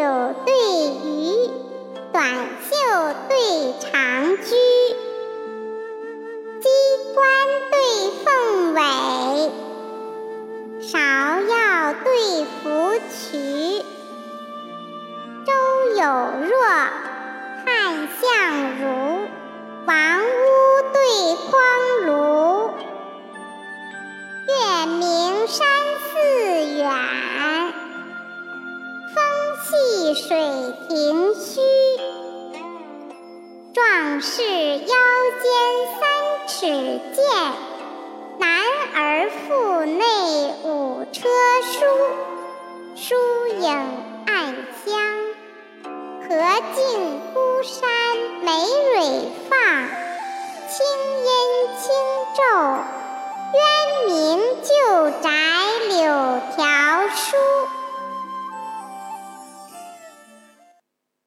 柳对鱼，短袖对长裾。鸡冠对凤尾，芍药对芙蕖。周有若，汉相如。王屋对匡庐。月明山寺远。风细。水亭虚。壮士腰间三尺剑，男儿腹内五车书。疏影暗香，荷尽孤山梅蕊放。清音轻骤，渊明旧宅柳条疏。